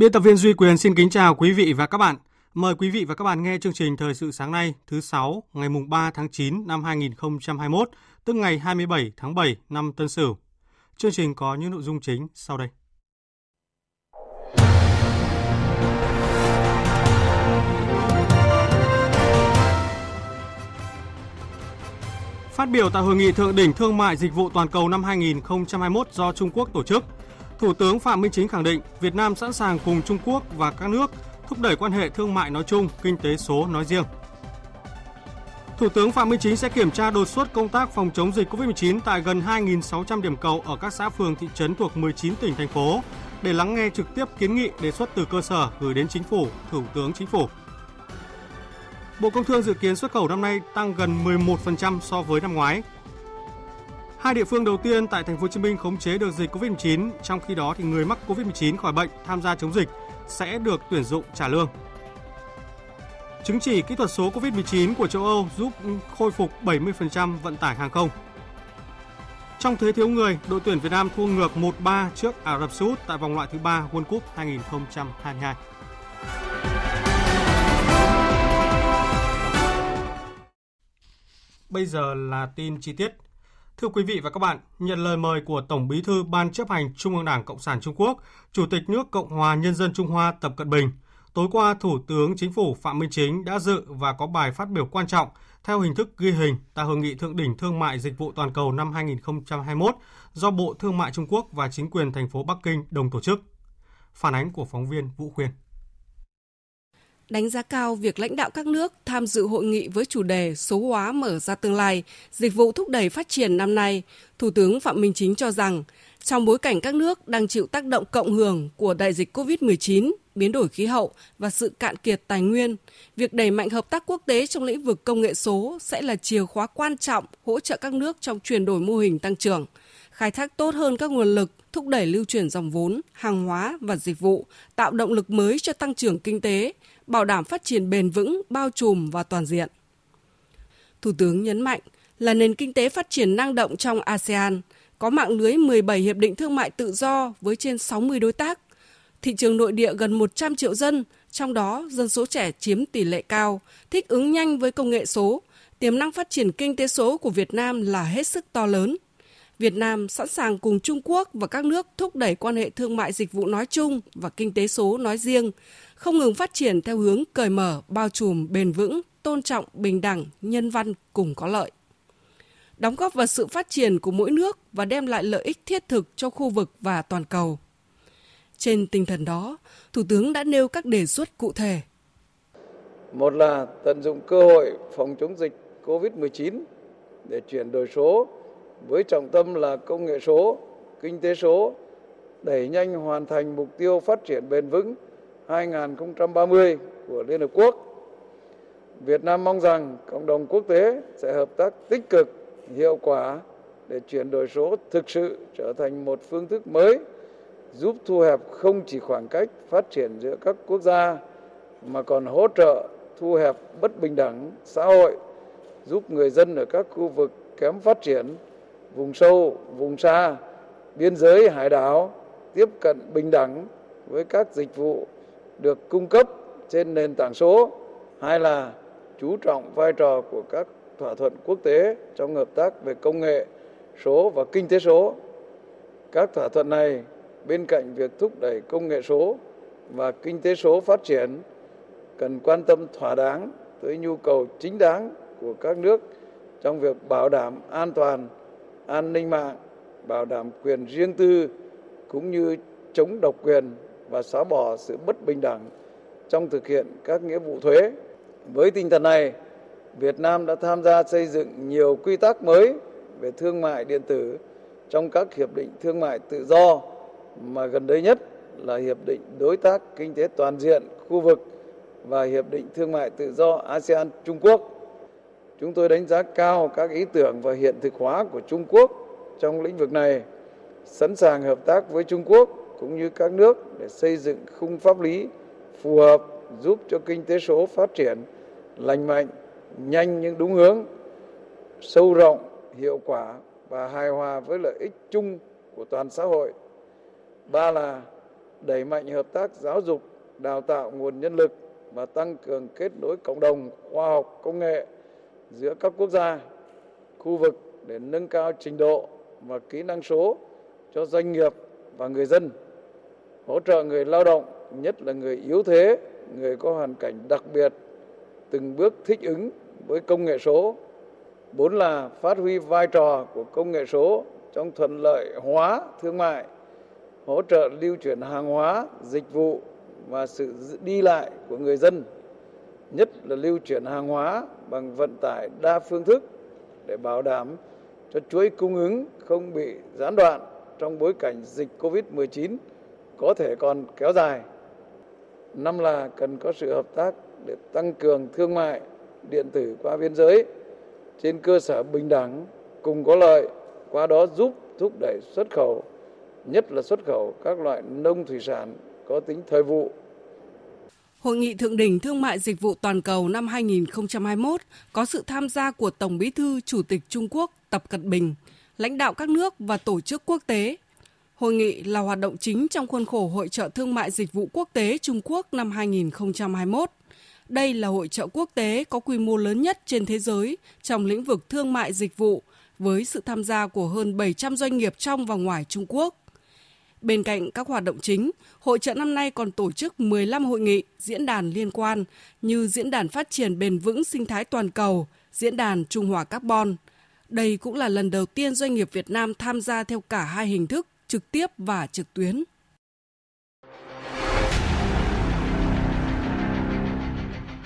Biên tập viên Duy Quyền xin kính chào quý vị và các bạn. Mời quý vị và các bạn nghe chương trình Thời sự sáng nay thứ 6 ngày mùng 3 tháng 9 năm 2021, tức ngày 27 tháng 7 năm Tân Sửu. Chương trình có những nội dung chính sau đây. Phát biểu tại hội nghị thượng đỉnh thương mại dịch vụ toàn cầu năm 2021 do Trung Quốc tổ chức, Thủ tướng Phạm Minh Chính khẳng định Việt Nam sẵn sàng cùng Trung Quốc và các nước thúc đẩy quan hệ thương mại nói chung, kinh tế số nói riêng. Thủ tướng Phạm Minh Chính sẽ kiểm tra đột xuất công tác phòng chống dịch COVID-19 tại gần 2.600 điểm cầu ở các xã phường thị trấn thuộc 19 tỉnh thành phố để lắng nghe trực tiếp kiến nghị đề xuất từ cơ sở gửi đến chính phủ, Thủ tướng Chính phủ. Bộ Công Thương dự kiến xuất khẩu năm nay tăng gần 11% so với năm ngoái. Hai địa phương đầu tiên tại thành phố Hồ Chí Minh khống chế được dịch Covid-19, trong khi đó thì người mắc Covid-19 khỏi bệnh tham gia chống dịch sẽ được tuyển dụng trả lương. Chứng chỉ kỹ thuật số Covid-19 của châu Âu giúp khôi phục 70% vận tải hàng không. Trong thế thiếu người, đội tuyển Việt Nam thua ngược 1-3 trước Ả Rập Xê Út tại vòng loại thứ 3 World Cup 2022. Bây giờ là tin chi tiết. Thưa quý vị và các bạn, nhận lời mời của Tổng Bí thư Ban chấp hành Trung ương Đảng Cộng sản Trung Quốc, Chủ tịch nước Cộng hòa Nhân dân Trung Hoa Tập Cận Bình, tối qua Thủ tướng Chính phủ Phạm Minh Chính đã dự và có bài phát biểu quan trọng theo hình thức ghi hình tại Hội nghị Thượng đỉnh Thương mại Dịch vụ Toàn cầu năm 2021 do Bộ Thương mại Trung Quốc và chính quyền thành phố Bắc Kinh đồng tổ chức. Phản ánh của phóng viên Vũ Khuyên đánh giá cao việc lãnh đạo các nước tham dự hội nghị với chủ đề số hóa mở ra tương lai, dịch vụ thúc đẩy phát triển năm nay, Thủ tướng Phạm Minh Chính cho rằng trong bối cảnh các nước đang chịu tác động cộng hưởng của đại dịch COVID-19, biến đổi khí hậu và sự cạn kiệt tài nguyên, việc đẩy mạnh hợp tác quốc tế trong lĩnh vực công nghệ số sẽ là chìa khóa quan trọng hỗ trợ các nước trong chuyển đổi mô hình tăng trưởng, khai thác tốt hơn các nguồn lực, thúc đẩy lưu chuyển dòng vốn, hàng hóa và dịch vụ, tạo động lực mới cho tăng trưởng kinh tế, bảo đảm phát triển bền vững, bao trùm và toàn diện. Thủ tướng nhấn mạnh là nền kinh tế phát triển năng động trong ASEAN, có mạng lưới 17 hiệp định thương mại tự do với trên 60 đối tác, thị trường nội địa gần 100 triệu dân, trong đó dân số trẻ chiếm tỷ lệ cao, thích ứng nhanh với công nghệ số, tiềm năng phát triển kinh tế số của Việt Nam là hết sức to lớn. Việt Nam sẵn sàng cùng Trung Quốc và các nước thúc đẩy quan hệ thương mại dịch vụ nói chung và kinh tế số nói riêng, không ngừng phát triển theo hướng cởi mở, bao trùm, bền vững, tôn trọng, bình đẳng, nhân văn cùng có lợi. Đóng góp vào sự phát triển của mỗi nước và đem lại lợi ích thiết thực cho khu vực và toàn cầu. Trên tinh thần đó, Thủ tướng đã nêu các đề xuất cụ thể. Một là tận dụng cơ hội phòng chống dịch COVID-19 để chuyển đổi số với trọng tâm là công nghệ số, kinh tế số, đẩy nhanh hoàn thành mục tiêu phát triển bền vững 2030 của Liên Hợp Quốc. Việt Nam mong rằng cộng đồng quốc tế sẽ hợp tác tích cực, hiệu quả để chuyển đổi số thực sự trở thành một phương thức mới giúp thu hẹp không chỉ khoảng cách phát triển giữa các quốc gia mà còn hỗ trợ thu hẹp bất bình đẳng xã hội, giúp người dân ở các khu vực kém phát triển, vùng sâu, vùng xa, biên giới hải đảo tiếp cận bình đẳng với các dịch vụ được cung cấp trên nền tảng số hai là chú trọng vai trò của các thỏa thuận quốc tế trong hợp tác về công nghệ số và kinh tế số. Các thỏa thuận này bên cạnh việc thúc đẩy công nghệ số và kinh tế số phát triển cần quan tâm thỏa đáng tới nhu cầu chính đáng của các nước trong việc bảo đảm an toàn, an ninh mạng, bảo đảm quyền riêng tư cũng như chống độc quyền và xóa bỏ sự bất bình đẳng trong thực hiện các nghĩa vụ thuế. Với tinh thần này, Việt Nam đã tham gia xây dựng nhiều quy tắc mới về thương mại điện tử trong các hiệp định thương mại tự do mà gần đây nhất là hiệp định đối tác kinh tế toàn diện khu vực và hiệp định thương mại tự do ASEAN Trung Quốc. Chúng tôi đánh giá cao các ý tưởng và hiện thực hóa của Trung Quốc trong lĩnh vực này, sẵn sàng hợp tác với Trung Quốc cũng như các nước để xây dựng khung pháp lý phù hợp giúp cho kinh tế số phát triển lành mạnh, nhanh nhưng đúng hướng, sâu rộng, hiệu quả và hài hòa với lợi ích chung của toàn xã hội. Ba là đẩy mạnh hợp tác giáo dục, đào tạo nguồn nhân lực và tăng cường kết nối cộng đồng khoa học công nghệ giữa các quốc gia, khu vực để nâng cao trình độ và kỹ năng số cho doanh nghiệp và người dân, hỗ trợ người lao động, nhất là người yếu thế, người có hoàn cảnh đặc biệt, từng bước thích ứng với công nghệ số. Bốn là phát huy vai trò của công nghệ số trong thuận lợi hóa thương mại, hỗ trợ lưu chuyển hàng hóa, dịch vụ và sự đi lại của người dân, nhất là lưu chuyển hàng hóa bằng vận tải đa phương thức để bảo đảm cho chuỗi cung ứng không bị gián đoạn trong bối cảnh dịch Covid-19 có thể còn kéo dài. Năm là cần có sự hợp tác để tăng cường thương mại điện tử qua biên giới trên cơ sở bình đẳng cùng có lợi, qua đó giúp thúc đẩy xuất khẩu, nhất là xuất khẩu các loại nông thủy sản có tính thời vụ Hội nghị thượng đỉnh thương mại dịch vụ toàn cầu năm 2021 có sự tham gia của Tổng Bí thư Chủ tịch Trung Quốc Tập Cận Bình, lãnh đạo các nước và tổ chức quốc tế. Hội nghị là hoạt động chính trong khuôn khổ Hội trợ Thương mại Dịch vụ Quốc tế Trung Quốc năm 2021. Đây là hội trợ quốc tế có quy mô lớn nhất trên thế giới trong lĩnh vực thương mại dịch vụ, với sự tham gia của hơn 700 doanh nghiệp trong và ngoài Trung Quốc. Bên cạnh các hoạt động chính, hội trợ năm nay còn tổ chức 15 hội nghị, diễn đàn liên quan như Diễn đàn Phát triển Bền vững Sinh thái Toàn cầu, Diễn đàn Trung hòa Carbon. Đây cũng là lần đầu tiên doanh nghiệp Việt Nam tham gia theo cả hai hình thức, trực tiếp và trực tuyến.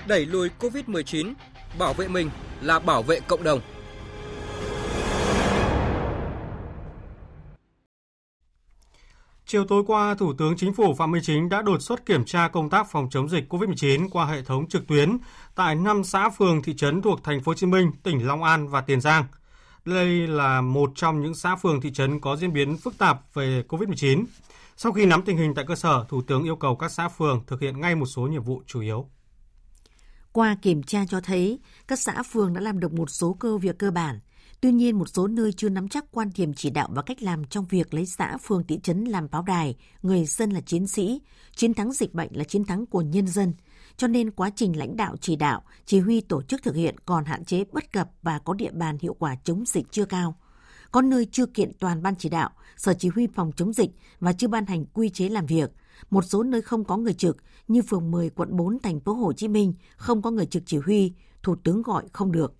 Đẩy lùi COVID-19, bảo vệ mình là bảo vệ cộng đồng. Chiều tối qua, Thủ tướng Chính phủ Phạm Minh Chính đã đột xuất kiểm tra công tác phòng chống dịch COVID-19 qua hệ thống trực tuyến tại 5 xã phường thị trấn thuộc thành phố Hồ Chí Minh, tỉnh Long An và Tiền Giang. Đây là một trong những xã phường thị trấn có diễn biến phức tạp về COVID-19. Sau khi nắm tình hình tại cơ sở, Thủ tướng yêu cầu các xã phường thực hiện ngay một số nhiệm vụ chủ yếu. Qua kiểm tra cho thấy, các xã phường đã làm được một số cơ việc cơ bản – Tuy nhiên, một số nơi chưa nắm chắc quan điểm chỉ đạo và cách làm trong việc lấy xã, phường, thị trấn làm báo đài, người dân là chiến sĩ, chiến thắng dịch bệnh là chiến thắng của nhân dân. Cho nên quá trình lãnh đạo chỉ đạo, chỉ huy tổ chức thực hiện còn hạn chế bất cập và có địa bàn hiệu quả chống dịch chưa cao. Có nơi chưa kiện toàn ban chỉ đạo, sở chỉ huy phòng chống dịch và chưa ban hành quy chế làm việc. Một số nơi không có người trực như phường 10 quận 4 thành phố Hồ Chí Minh không có người trực chỉ huy, thủ tướng gọi không được.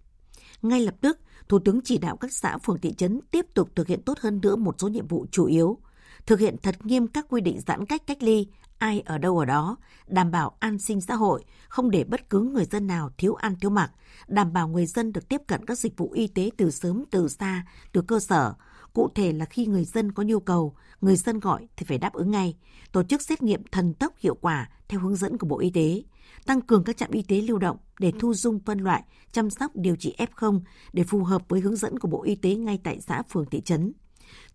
Ngay lập tức, Thủ tướng chỉ đạo các xã phường thị trấn tiếp tục thực hiện tốt hơn nữa một số nhiệm vụ chủ yếu, thực hiện thật nghiêm các quy định giãn cách cách ly, ai ở đâu ở đó, đảm bảo an sinh xã hội, không để bất cứ người dân nào thiếu ăn thiếu mặc, đảm bảo người dân được tiếp cận các dịch vụ y tế từ sớm từ xa, từ cơ sở. Cụ thể là khi người dân có nhu cầu, người dân gọi thì phải đáp ứng ngay, tổ chức xét nghiệm thần tốc hiệu quả theo hướng dẫn của Bộ Y tế, tăng cường các trạm y tế lưu động để thu dung phân loại, chăm sóc điều trị F0 để phù hợp với hướng dẫn của Bộ Y tế ngay tại xã phường thị trấn.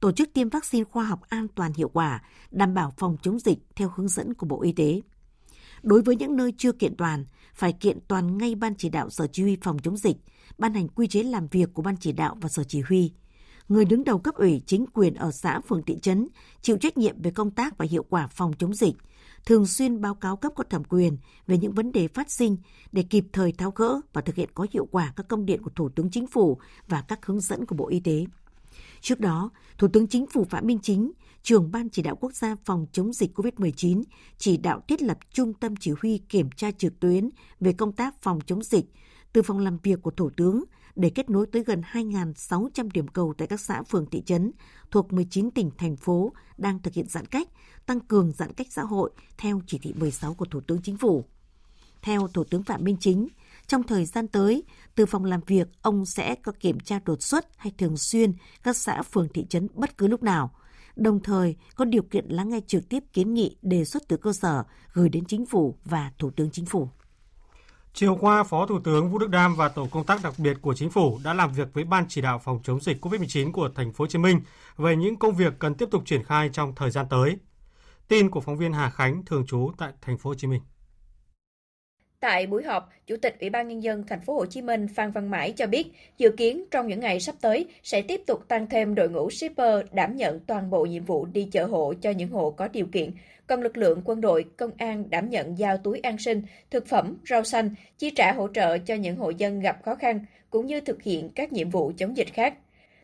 Tổ chức tiêm vaccine khoa học an toàn hiệu quả, đảm bảo phòng chống dịch theo hướng dẫn của Bộ Y tế. Đối với những nơi chưa kiện toàn, phải kiện toàn ngay Ban chỉ đạo Sở Chỉ huy phòng chống dịch, ban hành quy chế làm việc của Ban chỉ đạo và Sở Chỉ huy. Người đứng đầu cấp ủy chính quyền ở xã phường thị trấn chịu trách nhiệm về công tác và hiệu quả phòng chống dịch, thường xuyên báo cáo cấp có thẩm quyền về những vấn đề phát sinh để kịp thời tháo gỡ và thực hiện có hiệu quả các công điện của Thủ tướng Chính phủ và các hướng dẫn của Bộ Y tế. Trước đó, Thủ tướng Chính phủ Phạm Minh Chính, trưởng Ban chỉ đạo quốc gia phòng chống dịch COVID-19, chỉ đạo thiết lập trung tâm chỉ huy kiểm tra trực tuyến về công tác phòng chống dịch từ phòng làm việc của Thủ tướng để kết nối tới gần 2.600 điểm cầu tại các xã phường thị trấn thuộc 19 tỉnh thành phố đang thực hiện giãn cách, tăng cường giãn cách xã hội theo chỉ thị 16 của Thủ tướng Chính phủ. Theo Thủ tướng Phạm Minh Chính, trong thời gian tới, từ phòng làm việc, ông sẽ có kiểm tra đột xuất hay thường xuyên các xã phường thị trấn bất cứ lúc nào, đồng thời có điều kiện lắng nghe trực tiếp kiến nghị đề xuất từ cơ sở gửi đến chính phủ và Thủ tướng Chính phủ. Chiều qua, Phó Thủ tướng Vũ Đức Đam và tổ công tác đặc biệt của Chính phủ đã làm việc với Ban chỉ đạo phòng chống dịch COVID-19 của thành phố Hồ Chí Minh về những công việc cần tiếp tục triển khai trong thời gian tới. Tin của phóng viên Hà Khánh thường trú tại thành phố Hồ Chí Minh. Tại buổi họp, Chủ tịch Ủy ban nhân dân thành phố Hồ Chí Minh Phan Văn Mãi cho biết, dự kiến trong những ngày sắp tới sẽ tiếp tục tăng thêm đội ngũ shipper đảm nhận toàn bộ nhiệm vụ đi chợ hộ cho những hộ có điều kiện, còn lực lượng quân đội, công an đảm nhận giao túi an sinh, thực phẩm, rau xanh, chi trả hỗ trợ cho những hộ dân gặp khó khăn, cũng như thực hiện các nhiệm vụ chống dịch khác.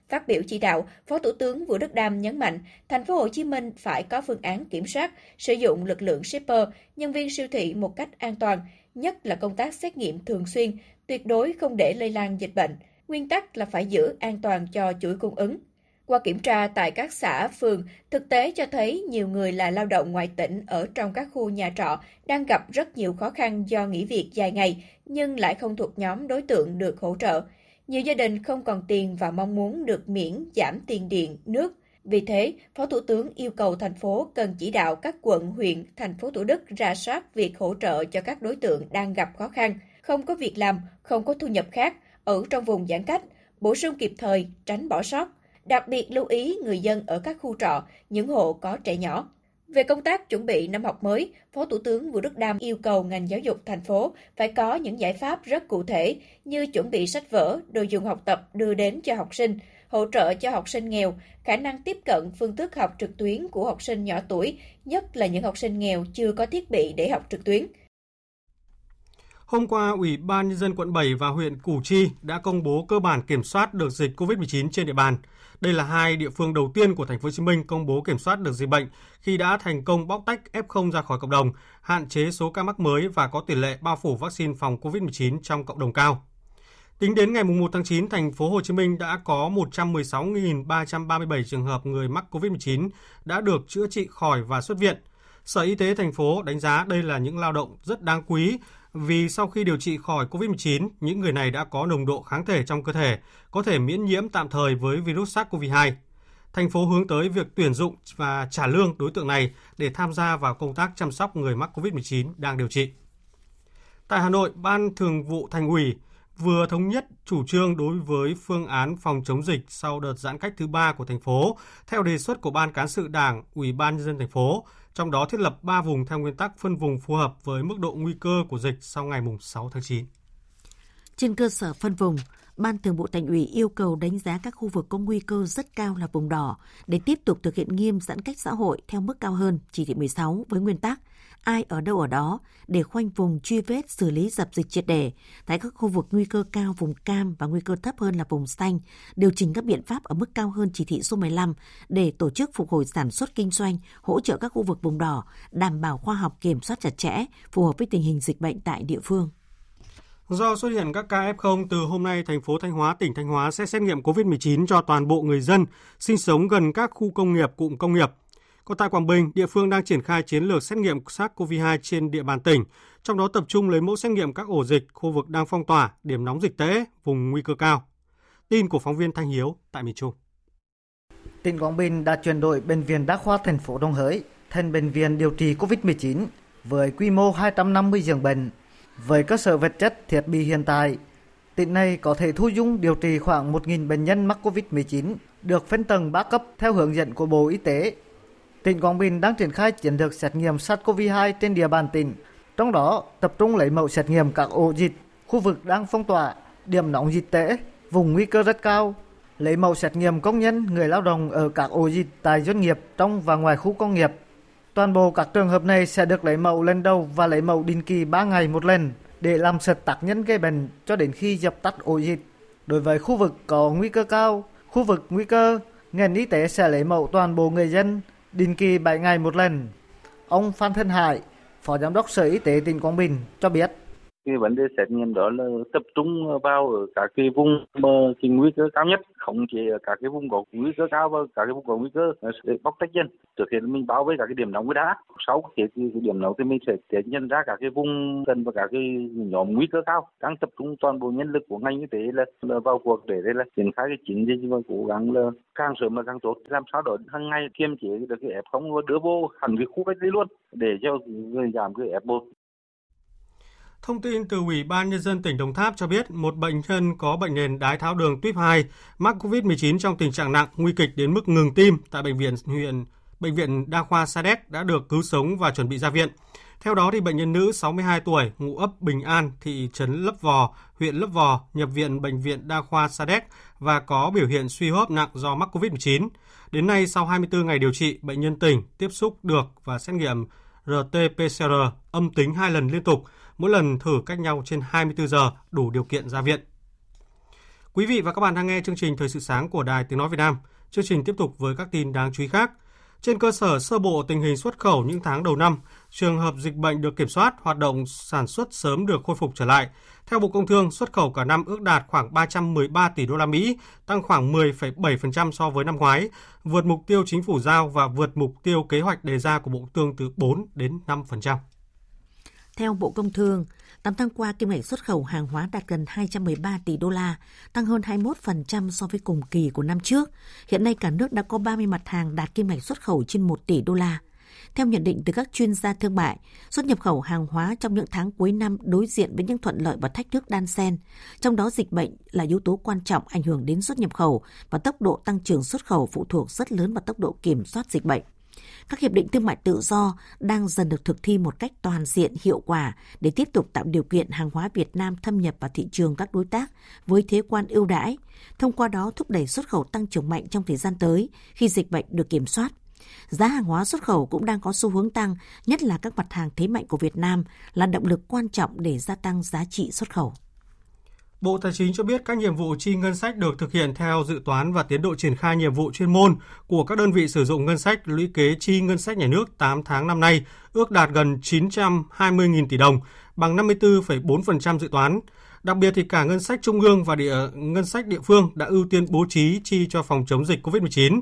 Phát biểu chỉ đạo, Phó Thủ tướng Vũ Đức Đam nhấn mạnh, thành phố Hồ Chí Minh phải có phương án kiểm soát sử dụng lực lượng shipper, nhân viên siêu thị một cách an toàn, nhất là công tác xét nghiệm thường xuyên, tuyệt đối không để lây lan dịch bệnh. Nguyên tắc là phải giữ an toàn cho chuỗi cung ứng. Qua kiểm tra tại các xã, phường, thực tế cho thấy nhiều người là lao động ngoại tỉnh ở trong các khu nhà trọ đang gặp rất nhiều khó khăn do nghỉ việc dài ngày, nhưng lại không thuộc nhóm đối tượng được hỗ trợ. Nhiều gia đình không còn tiền và mong muốn được miễn giảm tiền điện, nước. Vì thế, Phó Thủ tướng yêu cầu thành phố cần chỉ đạo các quận, huyện, thành phố Thủ Đức ra soát việc hỗ trợ cho các đối tượng đang gặp khó khăn, không có việc làm, không có thu nhập khác, ở trong vùng giãn cách, bổ sung kịp thời, tránh bỏ sót. Đặc biệt lưu ý người dân ở các khu trọ, những hộ có trẻ nhỏ. Về công tác chuẩn bị năm học mới, Phó Thủ tướng Vũ Đức Đam yêu cầu ngành giáo dục thành phố phải có những giải pháp rất cụ thể như chuẩn bị sách vở, đồ dùng học tập đưa đến cho học sinh, hỗ trợ cho học sinh nghèo, khả năng tiếp cận phương thức học trực tuyến của học sinh nhỏ tuổi, nhất là những học sinh nghèo chưa có thiết bị để học trực tuyến. Hôm qua, Ủy ban nhân dân quận 7 và huyện Củ Chi đã công bố cơ bản kiểm soát được dịch COVID-19 trên địa bàn. Đây là hai địa phương đầu tiên của thành phố Hồ Chí Minh công bố kiểm soát được dịch bệnh khi đã thành công bóc tách F0 ra khỏi cộng đồng, hạn chế số ca mắc mới và có tỷ lệ bao phủ vaccine phòng COVID-19 trong cộng đồng cao. Tính đến ngày 1 tháng 9, thành phố Hồ Chí Minh đã có 116.337 trường hợp người mắc COVID-19 đã được chữa trị khỏi và xuất viện. Sở Y tế thành phố đánh giá đây là những lao động rất đáng quý vì sau khi điều trị khỏi COVID-19, những người này đã có nồng độ kháng thể trong cơ thể, có thể miễn nhiễm tạm thời với virus SARS-CoV-2. Thành phố hướng tới việc tuyển dụng và trả lương đối tượng này để tham gia vào công tác chăm sóc người mắc COVID-19 đang điều trị. Tại Hà Nội, Ban Thường vụ Thành ủy vừa thống nhất chủ trương đối với phương án phòng chống dịch sau đợt giãn cách thứ ba của thành phố theo đề xuất của Ban cán sự Đảng, Ủy ban nhân dân thành phố, trong đó thiết lập 3 vùng theo nguyên tắc phân vùng phù hợp với mức độ nguy cơ của dịch sau ngày 6 tháng 9. Trên cơ sở phân vùng, Ban Thường vụ Thành ủy yêu cầu đánh giá các khu vực có nguy cơ rất cao là vùng đỏ để tiếp tục thực hiện nghiêm giãn cách xã hội theo mức cao hơn chỉ thị 16 với nguyên tắc ai ở đâu ở đó để khoanh vùng truy vết xử lý dập dịch triệt để tại các khu vực nguy cơ cao vùng cam và nguy cơ thấp hơn là vùng xanh, điều chỉnh các biện pháp ở mức cao hơn chỉ thị số 15 để tổ chức phục hồi sản xuất kinh doanh, hỗ trợ các khu vực vùng đỏ, đảm bảo khoa học kiểm soát chặt chẽ, phù hợp với tình hình dịch bệnh tại địa phương. Do xuất hiện các ca F0 từ hôm nay, thành phố Thanh Hóa, tỉnh Thanh Hóa sẽ xét nghiệm COVID-19 cho toàn bộ người dân sinh sống gần các khu công nghiệp, cụm công nghiệp. Còn tại Quảng Bình, địa phương đang triển khai chiến lược xét nghiệm SARS-CoV-2 trên địa bàn tỉnh, trong đó tập trung lấy mẫu xét nghiệm các ổ dịch, khu vực đang phong tỏa, điểm nóng dịch tễ, vùng nguy cơ cao. Tin của phóng viên Thanh Hiếu tại miền Trung. Tỉnh Quảng Bình đã chuyển đổi bệnh viện đa khoa thành phố Đông Hới thành bệnh viện điều trị COVID-19 với quy mô 250 giường bệnh. Với cơ sở vật chất thiết bị hiện tại, tỉnh này có thể thu dung điều trị khoảng 1.000 bệnh nhân mắc COVID-19 được phân tầng 3 cấp theo hướng dẫn của Bộ Y tế tỉnh Quảng Bình đang triển khai chiến lược xét nghiệm SARS-CoV-2 trên địa bàn tỉnh, trong đó tập trung lấy mẫu xét nghiệm các ổ dịch, khu vực đang phong tỏa, điểm nóng dịch tễ, vùng nguy cơ rất cao, lấy mẫu xét nghiệm công nhân, người lao động ở các ổ dịch tại doanh nghiệp trong và ngoài khu công nghiệp. Toàn bộ các trường hợp này sẽ được lấy mẫu lần đầu và lấy mẫu định kỳ 3 ngày một lần để làm sạch tác nhân gây bệnh cho đến khi dập tắt ổ dịch. Đối với khu vực có nguy cơ cao, khu vực nguy cơ, ngành y tế sẽ lấy mẫu toàn bộ người dân định kỳ 7 ngày một lần. Ông Phan Thân Hải, Phó Giám đốc Sở Y tế tỉnh Quảng Bình cho biết cái vấn đề xét nghiệm đó là tập trung vào ở các cái vùng mà cái nguy cơ cao nhất khống chế ở các cái vùng có nguy cơ cao và các cái vùng có nguy cơ sẽ bóc tách dân, trước hết mình báo với các cái điểm nóng đã sau cái, cái, cái điểm nóng thì mình sẽ tiến nhân ra các cái vùng gần và các cái nhóm nguy cơ cao. Đang tập trung toàn bộ nhân lực của ngành y tế là, là vào cuộc để đây là triển khai cái chiến dịch và cố gắng là càng sớm mà càng tốt. Làm sao đó hàng ngày kiềm chế được cái f không đưa vô hẳn cái khu cách ly luôn để cho người giảm cái f 1 Thông tin từ Ủy ban Nhân dân tỉnh Đồng Tháp cho biết một bệnh nhân có bệnh nền đái tháo đường tuyếp 2 mắc COVID-19 trong tình trạng nặng, nguy kịch đến mức ngừng tim tại bệnh viện huyện Bệnh viện Đa khoa Sa Đéc đã được cứu sống và chuẩn bị ra viện. Theo đó, thì bệnh nhân nữ 62 tuổi, ngụ ấp Bình An, thị trấn Lấp Vò, huyện Lấp Vò, nhập viện Bệnh viện Đa khoa Sa Đéc và có biểu hiện suy hô hấp nặng do mắc COVID-19. Đến nay, sau 24 ngày điều trị, bệnh nhân tỉnh tiếp xúc được và xét nghiệm RT-PCR âm tính hai lần liên tục, mỗi lần thử cách nhau trên 24 giờ, đủ điều kiện ra viện. Quý vị và các bạn đang nghe chương trình Thời sự sáng của Đài Tiếng Nói Việt Nam. Chương trình tiếp tục với các tin đáng chú ý khác. Trên cơ sở sơ bộ tình hình xuất khẩu những tháng đầu năm, trường hợp dịch bệnh được kiểm soát, hoạt động sản xuất sớm được khôi phục trở lại. Theo Bộ Công Thương, xuất khẩu cả năm ước đạt khoảng 313 tỷ đô la Mỹ, tăng khoảng 10,7% so với năm ngoái, vượt mục tiêu chính phủ giao và vượt mục tiêu kế hoạch đề ra của Bộ Công Thương từ 4 đến 5%. Theo Bộ Công Thương, 8 tháng qua, kim ngạch xuất khẩu hàng hóa đạt gần 213 tỷ đô la, tăng hơn 21% so với cùng kỳ của năm trước. Hiện nay cả nước đã có 30 mặt hàng đạt kim ngạch xuất khẩu trên 1 tỷ đô la. Theo nhận định từ các chuyên gia thương mại, xuất nhập khẩu hàng hóa trong những tháng cuối năm đối diện với những thuận lợi và thách thức đan xen. Trong đó dịch bệnh là yếu tố quan trọng ảnh hưởng đến xuất nhập khẩu và tốc độ tăng trưởng xuất khẩu phụ thuộc rất lớn vào tốc độ kiểm soát dịch bệnh các hiệp định thương mại tự do đang dần được thực thi một cách toàn diện hiệu quả để tiếp tục tạo điều kiện hàng hóa Việt Nam thâm nhập vào thị trường các đối tác với thế quan ưu đãi, thông qua đó thúc đẩy xuất khẩu tăng trưởng mạnh trong thời gian tới khi dịch bệnh được kiểm soát. Giá hàng hóa xuất khẩu cũng đang có xu hướng tăng, nhất là các mặt hàng thế mạnh của Việt Nam là động lực quan trọng để gia tăng giá trị xuất khẩu. Bộ Tài chính cho biết các nhiệm vụ chi ngân sách được thực hiện theo dự toán và tiến độ triển khai nhiệm vụ chuyên môn của các đơn vị sử dụng ngân sách lũy kế chi ngân sách nhà nước 8 tháng năm nay ước đạt gần 920.000 tỷ đồng, bằng 54,4% dự toán. Đặc biệt thì cả ngân sách trung ương và địa ngân sách địa phương đã ưu tiên bố trí chi cho phòng chống dịch COVID-19.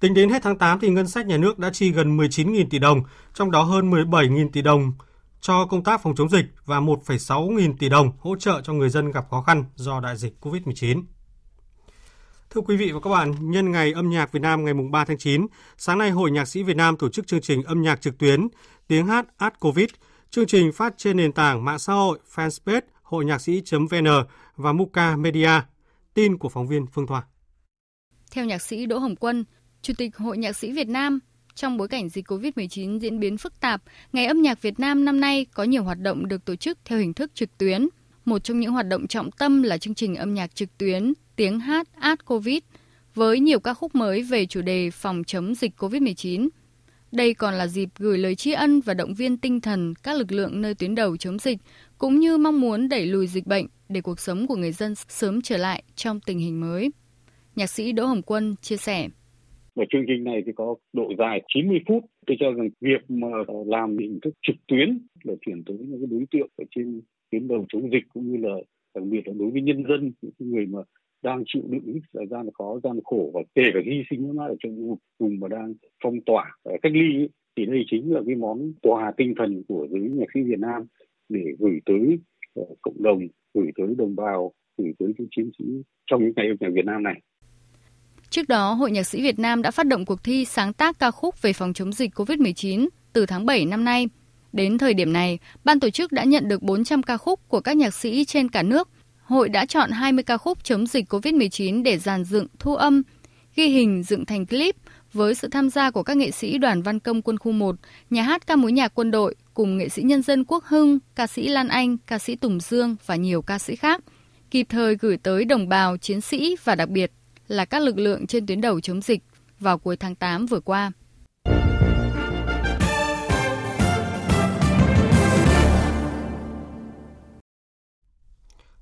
Tính đến hết tháng 8 thì ngân sách nhà nước đã chi gần 19.000 tỷ đồng, trong đó hơn 17.000 tỷ đồng cho công tác phòng chống dịch và 1,6 nghìn tỷ đồng hỗ trợ cho người dân gặp khó khăn do đại dịch COVID-19. Thưa quý vị và các bạn, nhân ngày âm nhạc Việt Nam ngày 3 tháng 9, sáng nay Hội Nhạc sĩ Việt Nam tổ chức chương trình âm nhạc trực tuyến Tiếng hát Art Covid. Chương trình phát trên nền tảng mạng xã hội fanpage hội nhạc sĩ.vn và Muka Media. Tin của phóng viên Phương Thoa. Theo nhạc sĩ Đỗ Hồng Quân, Chủ tịch Hội Nhạc sĩ Việt Nam, trong bối cảnh dịch COVID-19 diễn biến phức tạp, Ngày âm nhạc Việt Nam năm nay có nhiều hoạt động được tổ chức theo hình thức trực tuyến. Một trong những hoạt động trọng tâm là chương trình âm nhạc trực tuyến Tiếng hát Art Covid với nhiều ca khúc mới về chủ đề phòng chống dịch COVID-19. Đây còn là dịp gửi lời tri ân và động viên tinh thần các lực lượng nơi tuyến đầu chống dịch, cũng như mong muốn đẩy lùi dịch bệnh để cuộc sống của người dân sớm trở lại trong tình hình mới. Nhạc sĩ Đỗ Hồng Quân chia sẻ. Và chương trình này thì có độ dài 90 phút. Tôi cho rằng việc mà làm hình thức trực tuyến là chuyển tới những cái đối tượng ở trên tuyến đầu chống dịch cũng như là đặc biệt là đối với nhân dân những người mà đang chịu đựng thời gian khó gian khổ và kể cả hy sinh nó ở trong vùng mà đang phong tỏa cách ly ấy, thì đây chính là cái món quà tinh thần của giới nhạc sĩ Việt Nam để gửi tới ờ, cộng đồng gửi tới đồng bào gửi tới những chiến sĩ trong những ngày âm nhạc Việt Nam này Trước đó, Hội Nhạc sĩ Việt Nam đã phát động cuộc thi sáng tác ca khúc về phòng chống dịch COVID-19 từ tháng 7 năm nay. Đến thời điểm này, ban tổ chức đã nhận được 400 ca khúc của các nhạc sĩ trên cả nước. Hội đã chọn 20 ca khúc chống dịch COVID-19 để dàn dựng, thu âm, ghi hình, dựng thành clip với sự tham gia của các nghệ sĩ Đoàn Văn Công Quân khu 1, nhà hát ca mối nhạc quân đội cùng nghệ sĩ nhân dân Quốc Hưng, ca sĩ Lan Anh, ca sĩ Tùng Dương và nhiều ca sĩ khác, kịp thời gửi tới đồng bào, chiến sĩ và đặc biệt là các lực lượng trên tuyến đầu chống dịch vào cuối tháng 8 vừa qua.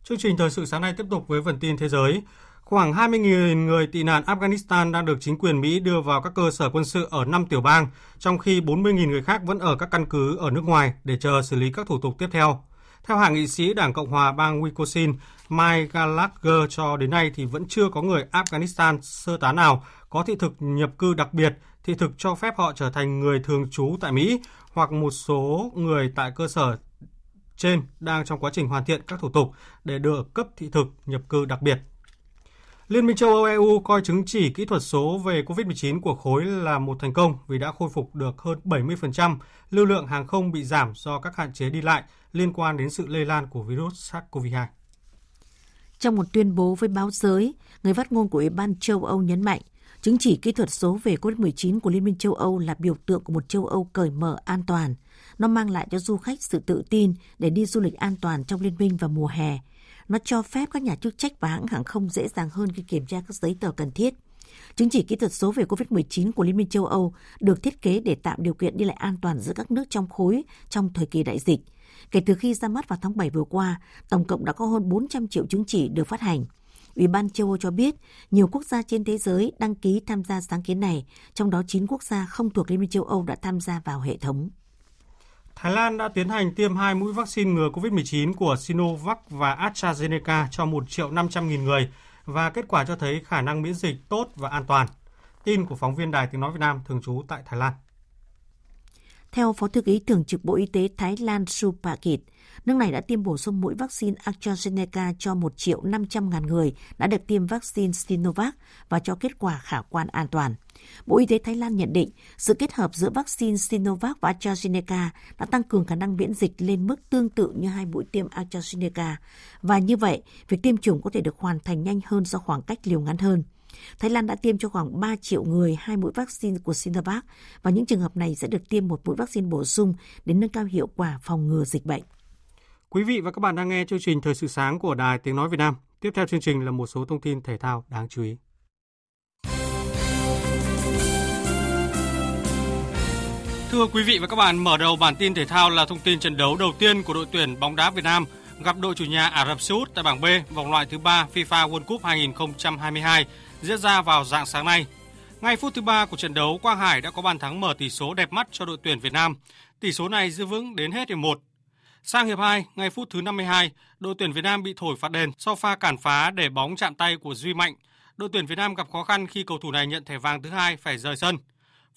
Chương trình thời sự sáng nay tiếp tục với phần tin thế giới. Khoảng 20.000 người tị nạn Afghanistan đang được chính quyền Mỹ đưa vào các cơ sở quân sự ở 5 tiểu bang, trong khi 40.000 người khác vẫn ở các căn cứ ở nước ngoài để chờ xử lý các thủ tục tiếp theo. Theo hạ nghị sĩ Đảng Cộng hòa bang Wisconsin, Mike Gallagher cho đến nay thì vẫn chưa có người Afghanistan sơ tán nào có thị thực nhập cư đặc biệt, thị thực cho phép họ trở thành người thường trú tại Mỹ hoặc một số người tại cơ sở trên đang trong quá trình hoàn thiện các thủ tục để được cấp thị thực nhập cư đặc biệt. Liên minh châu Âu EU coi chứng chỉ kỹ thuật số về COVID-19 của khối là một thành công vì đã khôi phục được hơn 70% lưu lượng hàng không bị giảm do các hạn chế đi lại liên quan đến sự lây lan của virus SARS-CoV-2. Trong một tuyên bố với báo giới, người phát ngôn của Ủy ban châu Âu nhấn mạnh, chứng chỉ kỹ thuật số về COVID-19 của Liên minh châu Âu là biểu tượng của một châu Âu cởi mở an toàn. Nó mang lại cho du khách sự tự tin để đi du lịch an toàn trong liên minh vào mùa hè. Nó cho phép các nhà chức trách và hãng hàng không dễ dàng hơn khi kiểm tra các giấy tờ cần thiết. Chứng chỉ kỹ thuật số về COVID-19 của Liên minh châu Âu được thiết kế để tạo điều kiện đi lại an toàn giữa các nước trong khối trong thời kỳ đại dịch – Kể từ khi ra mắt vào tháng 7 vừa qua, tổng cộng đã có hơn 400 triệu chứng chỉ được phát hành. Ủy ban châu Âu cho biết nhiều quốc gia trên thế giới đăng ký tham gia sáng kiến này, trong đó 9 quốc gia không thuộc Liên minh châu Âu đã tham gia vào hệ thống. Thái Lan đã tiến hành tiêm hai mũi vaccine ngừa COVID-19 của Sinovac và AstraZeneca cho 1 triệu 500 nghìn người và kết quả cho thấy khả năng miễn dịch tốt và an toàn. Tin của phóng viên Đài Tiếng Nói Việt Nam thường trú tại Thái Lan. Theo Phó Thư ký Thường trực Bộ Y tế Thái Lan Supakit, nước này đã tiêm bổ sung mũi vaccine AstraZeneca cho 1 triệu 500 ngàn người đã được tiêm vaccine Sinovac và cho kết quả khả quan an toàn. Bộ Y tế Thái Lan nhận định sự kết hợp giữa vaccine Sinovac và AstraZeneca đã tăng cường khả năng miễn dịch lên mức tương tự như hai mũi tiêm AstraZeneca. Và như vậy, việc tiêm chủng có thể được hoàn thành nhanh hơn do khoảng cách liều ngắn hơn. Thái Lan đã tiêm cho khoảng 3 triệu người hai mũi vaccine của Sinovac và những trường hợp này sẽ được tiêm một mũi vaccine bổ sung để nâng cao hiệu quả phòng ngừa dịch bệnh. Quý vị và các bạn đang nghe chương trình Thời sự sáng của Đài Tiếng Nói Việt Nam. Tiếp theo chương trình là một số thông tin thể thao đáng chú ý. Thưa quý vị và các bạn, mở đầu bản tin thể thao là thông tin trận đấu đầu tiên của đội tuyển bóng đá Việt Nam gặp đội chủ nhà Ả Rập Xê Út tại bảng B vòng loại thứ 3 FIFA World Cup 2022 diễn ra vào dạng sáng nay. Ngay phút thứ ba của trận đấu, Quang Hải đã có bàn thắng mở tỷ số đẹp mắt cho đội tuyển Việt Nam. Tỷ số này giữ vững đến hết hiệp 1. Sang hiệp 2, ngay phút thứ 52, đội tuyển Việt Nam bị thổi phạt đền sau pha cản phá để bóng chạm tay của Duy Mạnh. Đội tuyển Việt Nam gặp khó khăn khi cầu thủ này nhận thẻ vàng thứ hai phải rời sân.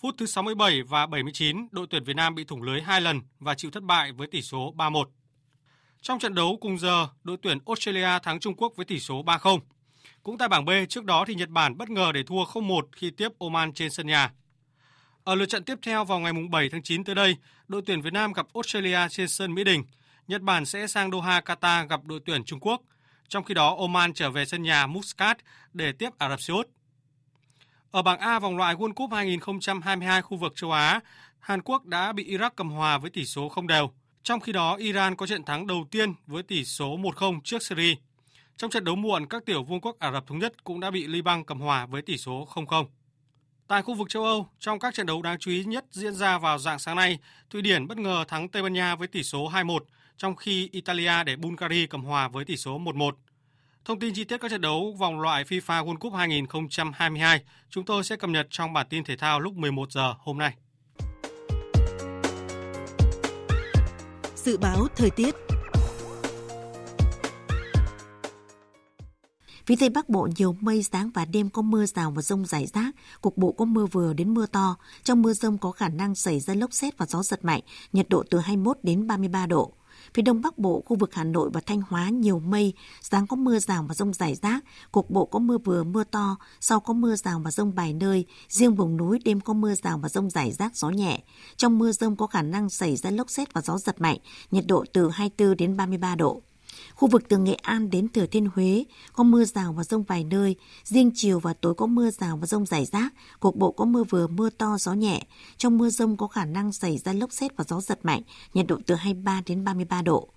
Phút thứ 67 và 79, đội tuyển Việt Nam bị thủng lưới hai lần và chịu thất bại với tỷ số 3-1. Trong trận đấu cùng giờ, đội tuyển Australia thắng Trung Quốc với tỷ số 3-0. Cũng tại bảng B, trước đó thì Nhật Bản bất ngờ để thua 0-1 khi tiếp Oman trên sân nhà. Ở lượt trận tiếp theo vào ngày 7 tháng 9 tới đây, đội tuyển Việt Nam gặp Australia trên sân Mỹ Đình. Nhật Bản sẽ sang Doha, Qatar gặp đội tuyển Trung Quốc. Trong khi đó, Oman trở về sân nhà Muscat để tiếp Ả Rập Xê Út. Ở bảng A vòng loại World Cup 2022 khu vực châu Á, Hàn Quốc đã bị Iraq cầm hòa với tỷ số không đều. Trong khi đó, Iran có trận thắng đầu tiên với tỷ số 1-0 trước Syria. Trong trận đấu muộn, các tiểu vương quốc Ả Rập Thống Nhất cũng đã bị Liban cầm hòa với tỷ số 0-0. Tại khu vực châu Âu, trong các trận đấu đáng chú ý nhất diễn ra vào dạng sáng nay, Thụy Điển bất ngờ thắng Tây Ban Nha với tỷ số 2-1, trong khi Italia để Bulgaria cầm hòa với tỷ số 1-1. Thông tin chi tiết các trận đấu vòng loại FIFA World Cup 2022 chúng tôi sẽ cập nhật trong bản tin thể thao lúc 11 giờ hôm nay. Dự báo thời tiết Phía Tây Bắc Bộ nhiều mây sáng và đêm có mưa rào và rông rải rác, cục bộ có mưa vừa đến mưa to. Trong mưa rông có khả năng xảy ra lốc xét và gió giật mạnh, nhiệt độ từ 21 đến 33 độ. Phía Đông Bắc Bộ, khu vực Hà Nội và Thanh Hóa nhiều mây, sáng có mưa rào và rông rải rác, cục bộ có mưa vừa mưa to, sau có mưa rào và rông vài nơi, riêng vùng núi đêm có mưa rào và rông rải rác gió nhẹ. Trong mưa rông có khả năng xảy ra lốc xét và gió giật mạnh, nhiệt độ từ 24 đến 33 độ. Khu vực từ Nghệ An đến Thừa Thiên Huế có mưa rào và rông vài nơi, riêng chiều và tối có mưa rào và rông rải rác, cục bộ có mưa vừa mưa to gió nhẹ. Trong mưa rông có khả năng xảy ra lốc xét và gió giật mạnh, nhiệt độ từ 23 đến 33 độ.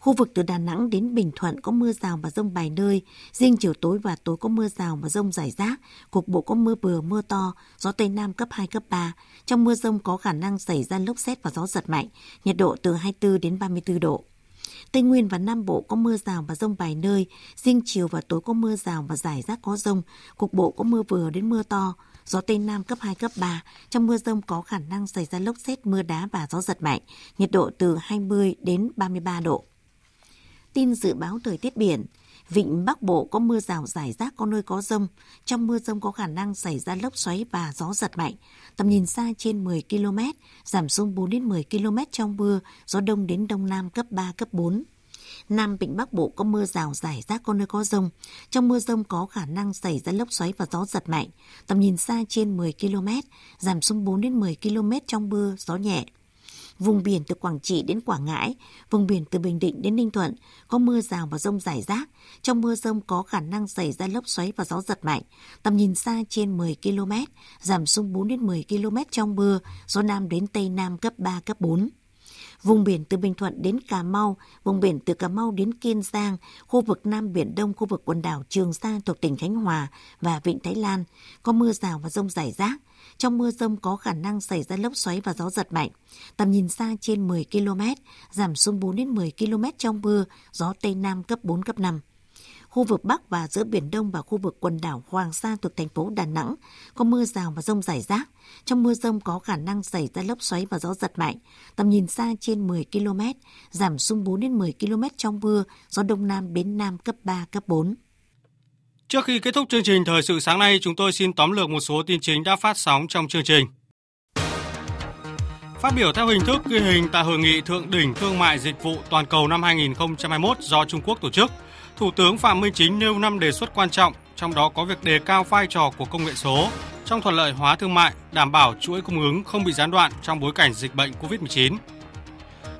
Khu vực từ Đà Nẵng đến Bình Thuận có mưa rào và rông vài nơi, riêng chiều tối và tối có mưa rào và rông rải rác, cục bộ có mưa vừa mưa to, gió Tây Nam cấp 2, cấp 3. Trong mưa rông có khả năng xảy ra lốc xét và gió giật mạnh, nhiệt độ từ 24 đến 34 độ. Tây Nguyên và Nam Bộ có mưa rào và rông vài nơi, riêng chiều và tối có mưa rào và rải rác có rông, cục bộ có mưa vừa đến mưa to, gió Tây Nam cấp 2, cấp 3. Trong mưa rông có khả năng xảy ra lốc xét, mưa đá và gió giật mạnh, nhiệt độ từ 20 đến 33 độ. Tin dự báo thời tiết biển, Vịnh Bắc Bộ có mưa rào rải rác có nơi có rông. Trong mưa rông có khả năng xảy ra lốc xoáy và gió giật mạnh. Tầm nhìn xa trên 10 km, giảm xuống 4 đến 10 km trong mưa, gió đông đến đông nam cấp 3, cấp 4. Nam Vịnh Bắc Bộ có mưa rào rải rác có nơi có rông. Trong mưa rông có khả năng xảy ra lốc xoáy và gió giật mạnh. Tầm nhìn xa trên 10 km, giảm xuống 4 đến 10 km trong mưa, gió nhẹ. Vùng biển từ Quảng Trị đến Quảng Ngãi, vùng biển từ Bình Định đến Ninh Thuận có mưa rào và rông rải rác. Trong mưa rông có khả năng xảy ra lốc xoáy và gió giật mạnh. Tầm nhìn xa trên 10 km, giảm xuống 4 đến 10 km trong mưa, gió Nam đến Tây Nam cấp 3, cấp 4 vùng biển từ Bình Thuận đến Cà Mau, vùng biển từ Cà Mau đến Kiên Giang, khu vực Nam Biển Đông, khu vực quần đảo Trường Sa thuộc tỉnh Khánh Hòa và Vịnh Thái Lan, có mưa rào và rông rải rác. Trong mưa rông có khả năng xảy ra lốc xoáy và gió giật mạnh. Tầm nhìn xa trên 10 km, giảm xuống 4 đến 10 km trong mưa, gió Tây Nam cấp 4, cấp 5 khu vực Bắc và giữa Biển Đông và khu vực quần đảo Hoàng Sa thuộc thành phố Đà Nẵng có mưa rào và rông rải rác. Trong mưa rông có khả năng xảy ra lốc xoáy và gió giật mạnh. Tầm nhìn xa trên 10 km, giảm xuống 4 đến 10 km trong mưa, gió Đông Nam đến Nam cấp 3, cấp 4. Trước khi kết thúc chương trình Thời sự sáng nay, chúng tôi xin tóm lược một số tin chính đã phát sóng trong chương trình. Phát biểu theo hình thức ghi hình tại Hội nghị Thượng đỉnh Thương mại Dịch vụ Toàn cầu năm 2021 do Trung Quốc tổ chức, Thủ tướng Phạm Minh Chính nêu 5 đề xuất quan trọng, trong đó có việc đề cao vai trò của công nghệ số trong thuận lợi hóa thương mại, đảm bảo chuỗi cung ứng không bị gián đoạn trong bối cảnh dịch bệnh COVID-19.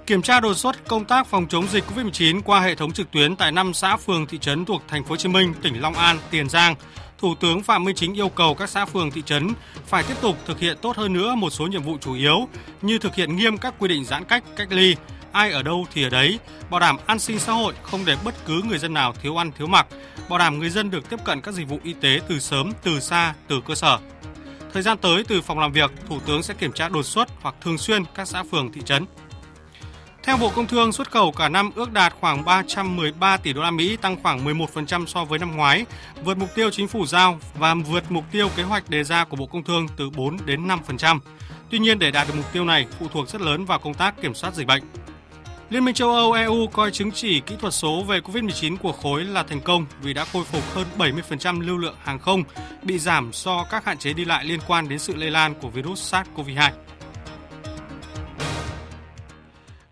Kiểm tra đột xuất công tác phòng chống dịch COVID-19 qua hệ thống trực tuyến tại 5 xã phường thị trấn thuộc thành phố Hồ Chí Minh, tỉnh Long An, Tiền Giang, Thủ tướng Phạm Minh Chính yêu cầu các xã phường thị trấn phải tiếp tục thực hiện tốt hơn nữa một số nhiệm vụ chủ yếu như thực hiện nghiêm các quy định giãn cách, cách ly, ai ở đâu thì ở đấy, bảo đảm an sinh xã hội không để bất cứ người dân nào thiếu ăn thiếu mặc, bảo đảm người dân được tiếp cận các dịch vụ y tế từ sớm, từ xa, từ cơ sở. Thời gian tới từ phòng làm việc, Thủ tướng sẽ kiểm tra đột xuất hoặc thường xuyên các xã phường thị trấn. Theo Bộ Công Thương, xuất khẩu cả năm ước đạt khoảng 313 tỷ đô la Mỹ, tăng khoảng 11% so với năm ngoái, vượt mục tiêu chính phủ giao và vượt mục tiêu kế hoạch đề ra của Bộ Công Thương từ 4 đến 5%. Tuy nhiên để đạt được mục tiêu này phụ thuộc rất lớn vào công tác kiểm soát dịch bệnh. Liên minh châu Âu EU coi chứng chỉ kỹ thuật số về COVID-19 của khối là thành công vì đã khôi phục hơn 70% lưu lượng hàng không bị giảm do các hạn chế đi lại liên quan đến sự lây lan của virus SARS-CoV-2.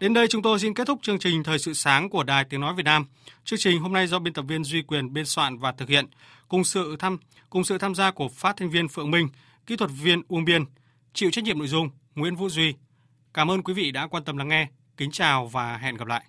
Đến đây chúng tôi xin kết thúc chương trình Thời sự sáng của Đài Tiếng Nói Việt Nam. Chương trình hôm nay do biên tập viên Duy Quyền biên soạn và thực hiện, cùng sự tham cùng sự tham gia của phát thanh viên Phượng Minh, kỹ thuật viên Uông Biên, chịu trách nhiệm nội dung Nguyễn Vũ Duy. Cảm ơn quý vị đã quan tâm lắng nghe. Kính chào và hẹn gặp lại.